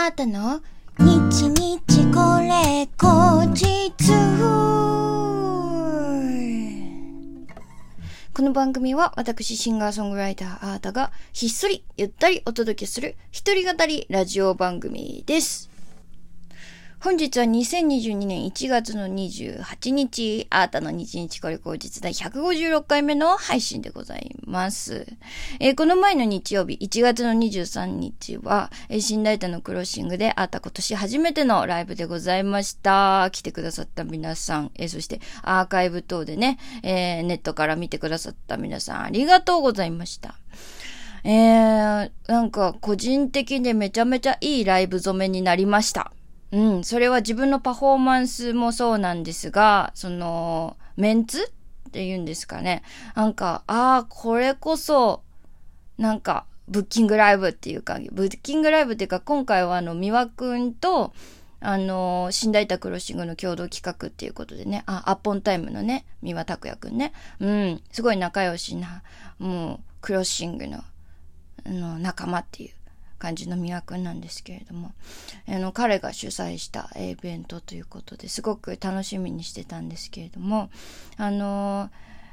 あったの？日日これ後日この番組は私シンガーソングライターあーたがひっそりゆったりお届けする一人語りラジオ番組です。本日は2022年1月の28日、アータの日日これ後日第156回目の配信でございます。えーこの前の日曜日、1月の23日は、えー、新大田のクロッシングで、アータ今年初めてのライブでございました。来てくださった皆さん、えーそしてアーカイブ等でね、えネットから見てくださった皆さん、ありがとうございました。えー、なんか個人的にめちゃめちゃいいライブ染めになりました。うん、それは自分のパフォーマンスもそうなんですが、その、メンツっていうんですかね。なんか、ああ、これこそ、なんか、ブッキングライブっていうか、ブッキングライブっていうか、今回はあの、三輪くんと、あの、新大田クロッシングの共同企画っていうことでね、あ、アッポンタイムのね、三輪拓也くんね。うん、すごい仲良しな、もう、クロッシングの、あの、仲間っていう感じの三輪くんなんですけれども、あの、彼が主催したイベントということですごく楽しみにしてたんですけれども、あの、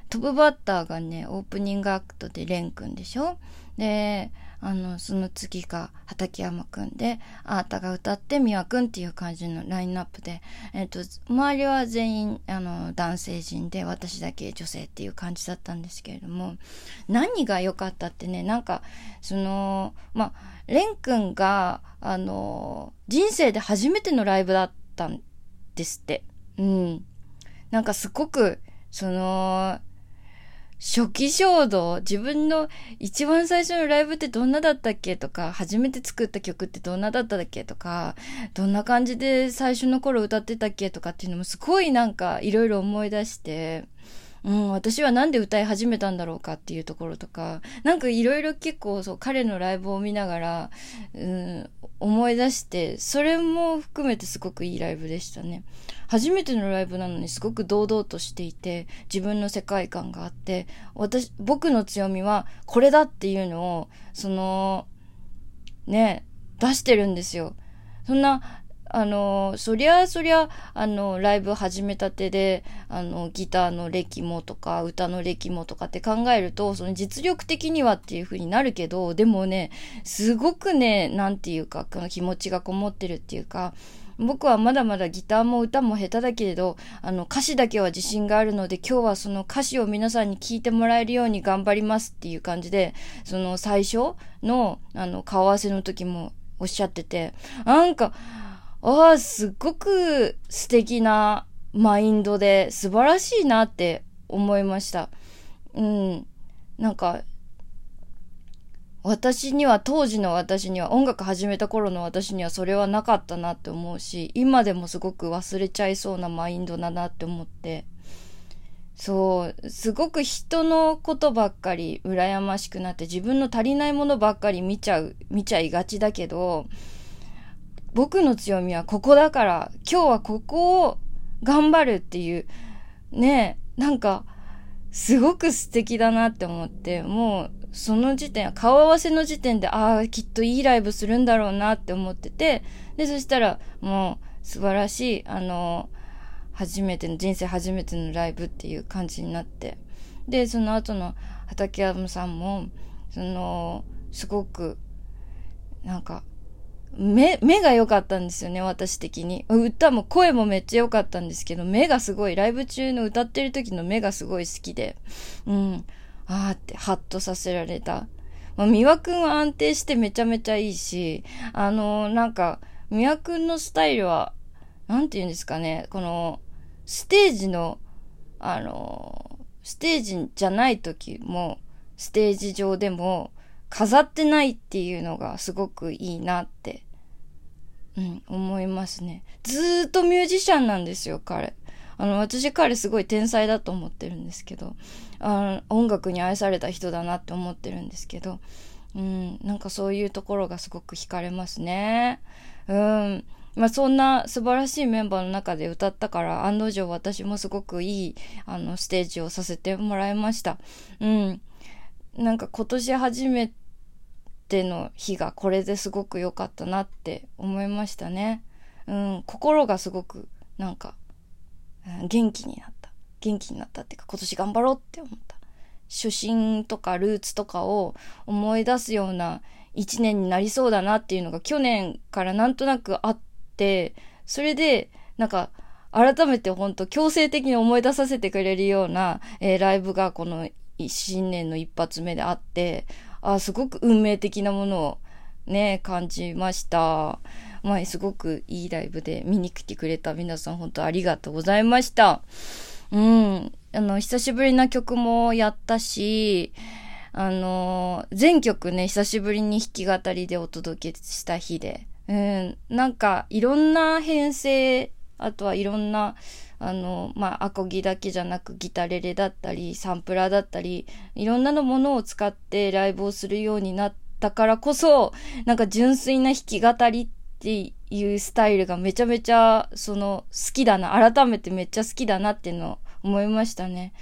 トップバッターがね、オープニングアクトでレンくんでしょ？で、あの、その次が畠山くんで、あーたが歌って美和くんっていう感じのラインナップで、えっ、と、周りは全員、あの、男性陣で、私だけ女性っていう感じだったんですけれども、何が良かったってね、なんか、その、まあ、レン君が、あの、人生で初めてのライブだったんですって。うん。なんかすごく、その、初期衝動、自分の一番最初のライブってどんなだったっけとか、初めて作った曲ってどんなだったっけとか、どんな感じで最初の頃歌ってたっけとかっていうのもすごいなんかいろいろ思い出して、うん、私はなんで歌い始めたんだろうかっていうところとか、なんかいろいろ結構そう彼のライブを見ながら、思い出して、それも含めてすごくいいライブでしたね。初めてのライブなのにすごく堂々としていて、自分の世界観があって、私、僕の強みはこれだっていうのを、その、ね、出してるんですよ。そんな、あの、そりゃそりゃ、あの、ライブ始めたてで、あの、ギターの歴もとか、歌の歴もとかって考えると、その実力的にはっていう風になるけど、でもね、すごくね、なんていうか、この気持ちがこもってるっていうか、僕はまだまだギターも歌も下手だけれど、あの、歌詞だけは自信があるので、今日はその歌詞を皆さんに聞いてもらえるように頑張りますっていう感じで、その最初の、あの、顔合わせの時もおっしゃってて、なんか、ああ、すっごく素敵なマインドで素晴らしいなって思いました。うん。なんか、私には、当時の私には、音楽始めた頃の私にはそれはなかったなって思うし、今でもすごく忘れちゃいそうなマインドだなって思って、そう、すごく人のことばっかり羨ましくなって自分の足りないものばっかり見ちゃう、見ちゃいがちだけど、僕の強みはここだから、今日はここを頑張るっていう、ねえ、なんか、すごく素敵だなって思って、もう、その時点、顔合わせの時点で、ああ、きっといいライブするんだろうなって思ってて、で、そしたら、もう、素晴らしい、あの、初めての、人生初めてのライブっていう感じになって。で、その後の畠山さんも、その、すごく、なんか、目、目が良かったんですよね、私的に。歌も声もめっちゃ良かったんですけど、目がすごい、ライブ中の歌ってる時の目がすごい好きで、うん、あーってハッとさせられた。まあ、三輪くんは安定してめちゃめちゃいいし、あのーなんか、三輪くんのスタイルは、なんて言うんですかね、この、ステージの、あのーステージじゃない時も、ステージ上でも、飾ってないっていうのがすごくいいなって、うん、思いますね。ずーっとミュージシャンなんですよ、彼。あの、私彼すごい天才だと思ってるんですけど、あの音楽に愛された人だなって思ってるんですけど、うん、なんかそういうところがすごく惹かれますね。うん。まあそんな素晴らしいメンバーの中で歌ったから、案の定私もすごくいい、あの、ステージをさせてもらいました。うん。なんか今年初めっての日がこれですごく良かったなって思いましたね。うん、心がすごくなんか、うん、元気になった。元気になったっていうか今年頑張ろうって思った。初心とかルーツとかを思い出すような一年になりそうだなっていうのが去年からなんとなくあって、それでなんか改めて本当強制的に思い出させてくれるような、えー、ライブがこの新年の一発目であって、あすごく運命的なものをね、感じました。まあ、すごくいいライブで見に来てくれた皆さん本当ありがとうございました。うん。あの、久しぶりな曲もやったし、あの、全曲ね、久しぶりに弾き語りでお届けした日で、うん、なんか、いろんな編成、あとはいろんな、あの、まあ、アコギだけじゃなくギタレレだったり、サンプラーだったり、いろんなのものを使ってライブをするようになったからこそ、なんか純粋な弾き語りっていうスタイルがめちゃめちゃ、その、好きだな、改めてめっちゃ好きだなっていうのを思いましたね。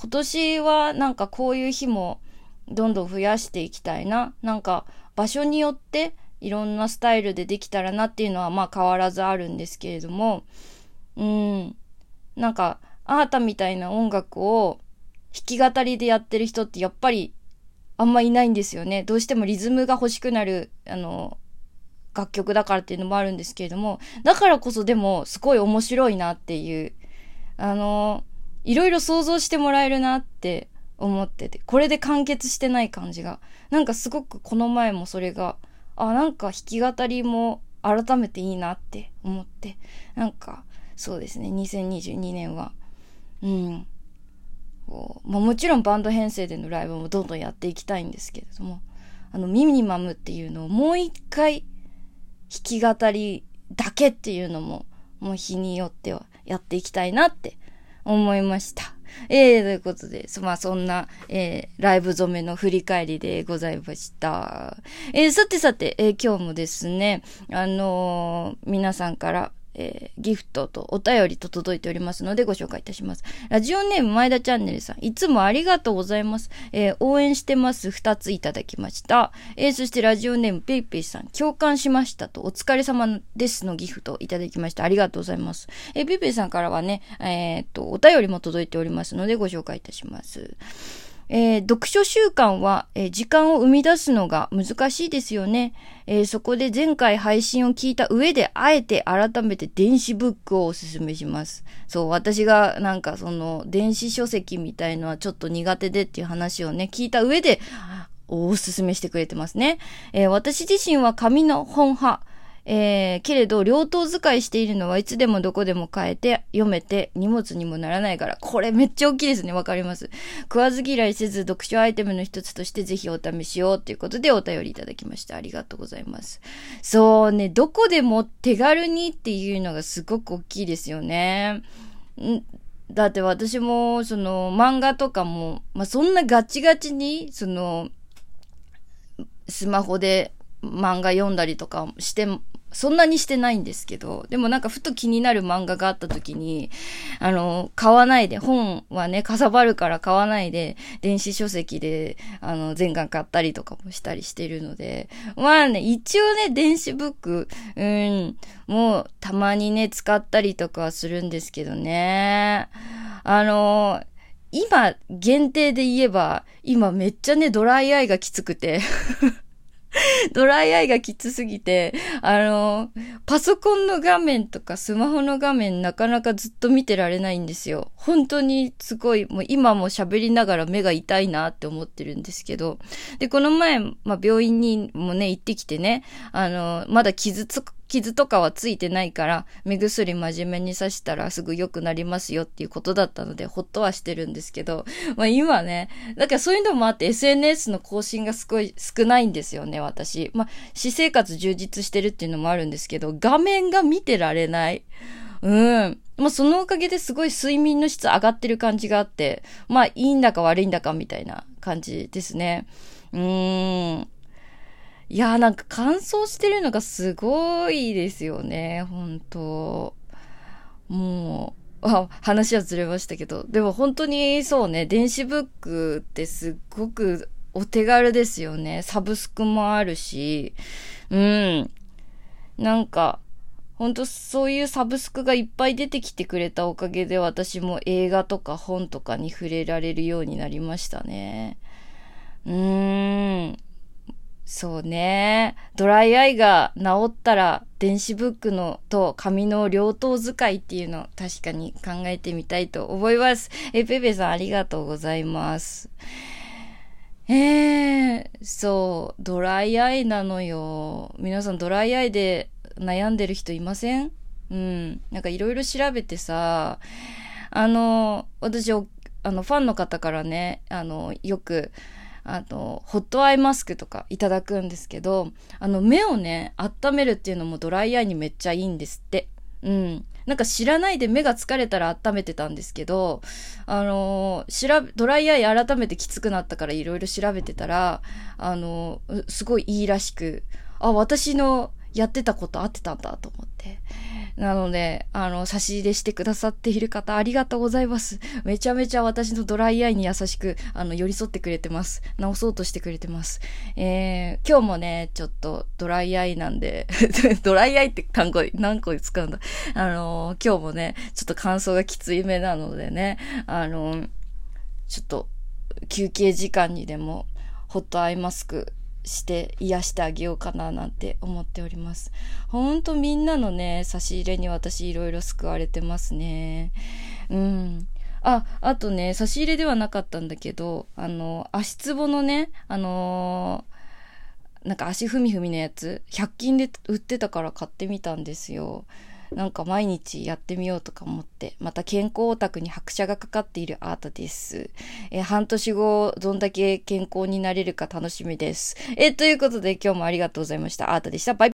今年はなんかこういう日もどんどん増やしていきたいな。なんか場所によっていろんなスタイルでできたらなっていうのはまあ変わらずあるんですけれども、うん。なんか、あなたみたいな音楽を弾き語りでやってる人ってやっぱりあんまいないんですよね。どうしてもリズムが欲しくなる、あの、楽曲だからっていうのもあるんですけれども、だからこそでもすごい面白いなっていう、あの、いろいろ想像してもらえるなって思ってて、これで完結してない感じが。なんかすごくこの前もそれが、あ、なんか弾き語りも改めていいなって思って、なんかそうですね、2022年は、うん、こうまあ、もちろんバンド編成でのライブもどんどんやっていきたいんですけれども、あの、ミニマムっていうのをもう一回弾き語りだけっていうのも、もう日によってはやっていきたいなって思いました。えー、ということで、まあそんな、えー、ライブ染めの振り返りでございました。えー、さてさて、えー、今日もですね、あの、皆さんから、えー、ギフトとお便りと届いておりますのでご紹介いたします。ラジオネーム前田チャンネルさん、いつもありがとうございます。えー、応援してます二ついただきました。えー、そしてラジオネームペイペイさん、共感しましたと、お疲れ様ですのギフトいただきました。ありがとうございます。えー、ペイペイさんからはね、え、っと、お便りも届いておりますのでご紹介いたします。えー、読書習慣は、えー、時間を生み出すのが難しいですよね、えー、そこで前回配信を聞いた上で、あえて改めて電子ブックをおすすめします。そう、私がなんかその電子書籍みたいのはちょっと苦手でっていう話をね、聞いた上で、おすすめしてくれてますね。え私自身は紙の本派。えー、けれど、両党使いしているのはいつでもどこでも変えて、読めて、荷物にもならないから、これめっちゃ大きいですね。わかります。食わず嫌いせず、読書アイテムの一つとしてぜひお試しを、ということでお便りいただきました。ありがとうございます。そうね、どこでも手軽にっていうのがすごく大きいですよね。ん？だって私も、その、漫画とかも、まあ、そんなガチガチに、その、スマホで漫画読んだりとかしてそんなにしてないんですけど、でもなんかふと気になる漫画があった時に、あの、買わないで、本はね、かさばるから買わないで、電子書籍で、あの、全巻買ったりとかもしたりしてるので、まあね、一応ね、電子ブック、うん、もうたまにね、使ったりとかはするんですけどね。あの、今、限定で言えば、今めっちゃね、ドライアイがきつくて ドライアイがきつすぎて、あの、パソコンの画面とかスマホの画面なかなかずっと見てられないんですよ。本当にすごい、もう今も喋りながら目が痛いなって思ってるんですけど。で、この前、まあ、病院にもね、行ってきてね、あの、まだ傷つく、傷とかはついてないから、目薬真面目に刺したらすぐ良くなりますよっていうことだったので、ほっとはしてるんですけど、まあ今ね、だからそういうのもあって SNS の更新がすごい少ないんですよね、私。まあ、私生活充実してるっていうのもあるんですけど、画面が見てられない。うん。まあ、そのおかげですごい睡眠の質上がってる感じがあって、まあ、いいんだか悪いんだかみたいな感じですね。うーん。いやーなんか乾燥してるのがすごいですよね、本当もう、あ、話はずれましたけど、でも本当にそうね、電子ブックってすっごくお手軽ですよね。サブスクもあるし、うん。なんか、ほんとそういうサブスクがいっぱい出てきてくれたおかげで私も映画とか本とかに触れられるようになりましたね。うーん。そうね。ドライアイが治ったら電子ブックのと紙の両党使いっていうのを確かに考えてみたいと思います。え、ペペさんありがとうございます。ええー、そう、ドライアイなのよ。皆さんドライアイで悩んでる人いません？うん。なんかいろいろ調べてさ、あの、私、あの、ファンの方からね、あの、よく、あの、ホットアイマスクとかいただくんですけど、あの、目をね、温めるっていうのもドライアイにめっちゃいいんですって。うん。なんか知らないで目が疲れたら温めてたんですけど、あの、調べ、ドライアイ改めてきつくなったからいろいろ調べてたら、あの、すごいいいらしく、あ、私のやってたこと合ってたんだと思って。なので、あの、差し入れしてくださっている方、ありがとうございます。めちゃめちゃ私のドライアイに優しく、あの、寄り添ってくれてます。直そうとしてくれてます。えー、今日もね、ちょっとドライアイなんで ドライアイって単語何個使うんだ？あの、今日もね、ちょっと乾燥がきつい目なのでね、あの、ちょっと、休憩時間にでも、ホットアイマスクして癒してあげようかななんて思っております。ほんとみんなのね、差し入れに私いろいろ救われてますね。うん。あ、あとね、差し入れではなかったんだけど、あの、足つぼのね、あのー、なんか足ふみふみのやつ、100均で売ってたから買ってみたんですよ。なんか毎日やってみようとか思って、また健康オタクに拍車がかかっているアートです。え半年後、どんだけ健康になれるか楽しみです。えということで今日もありがとうございました。アートでした。バイバイ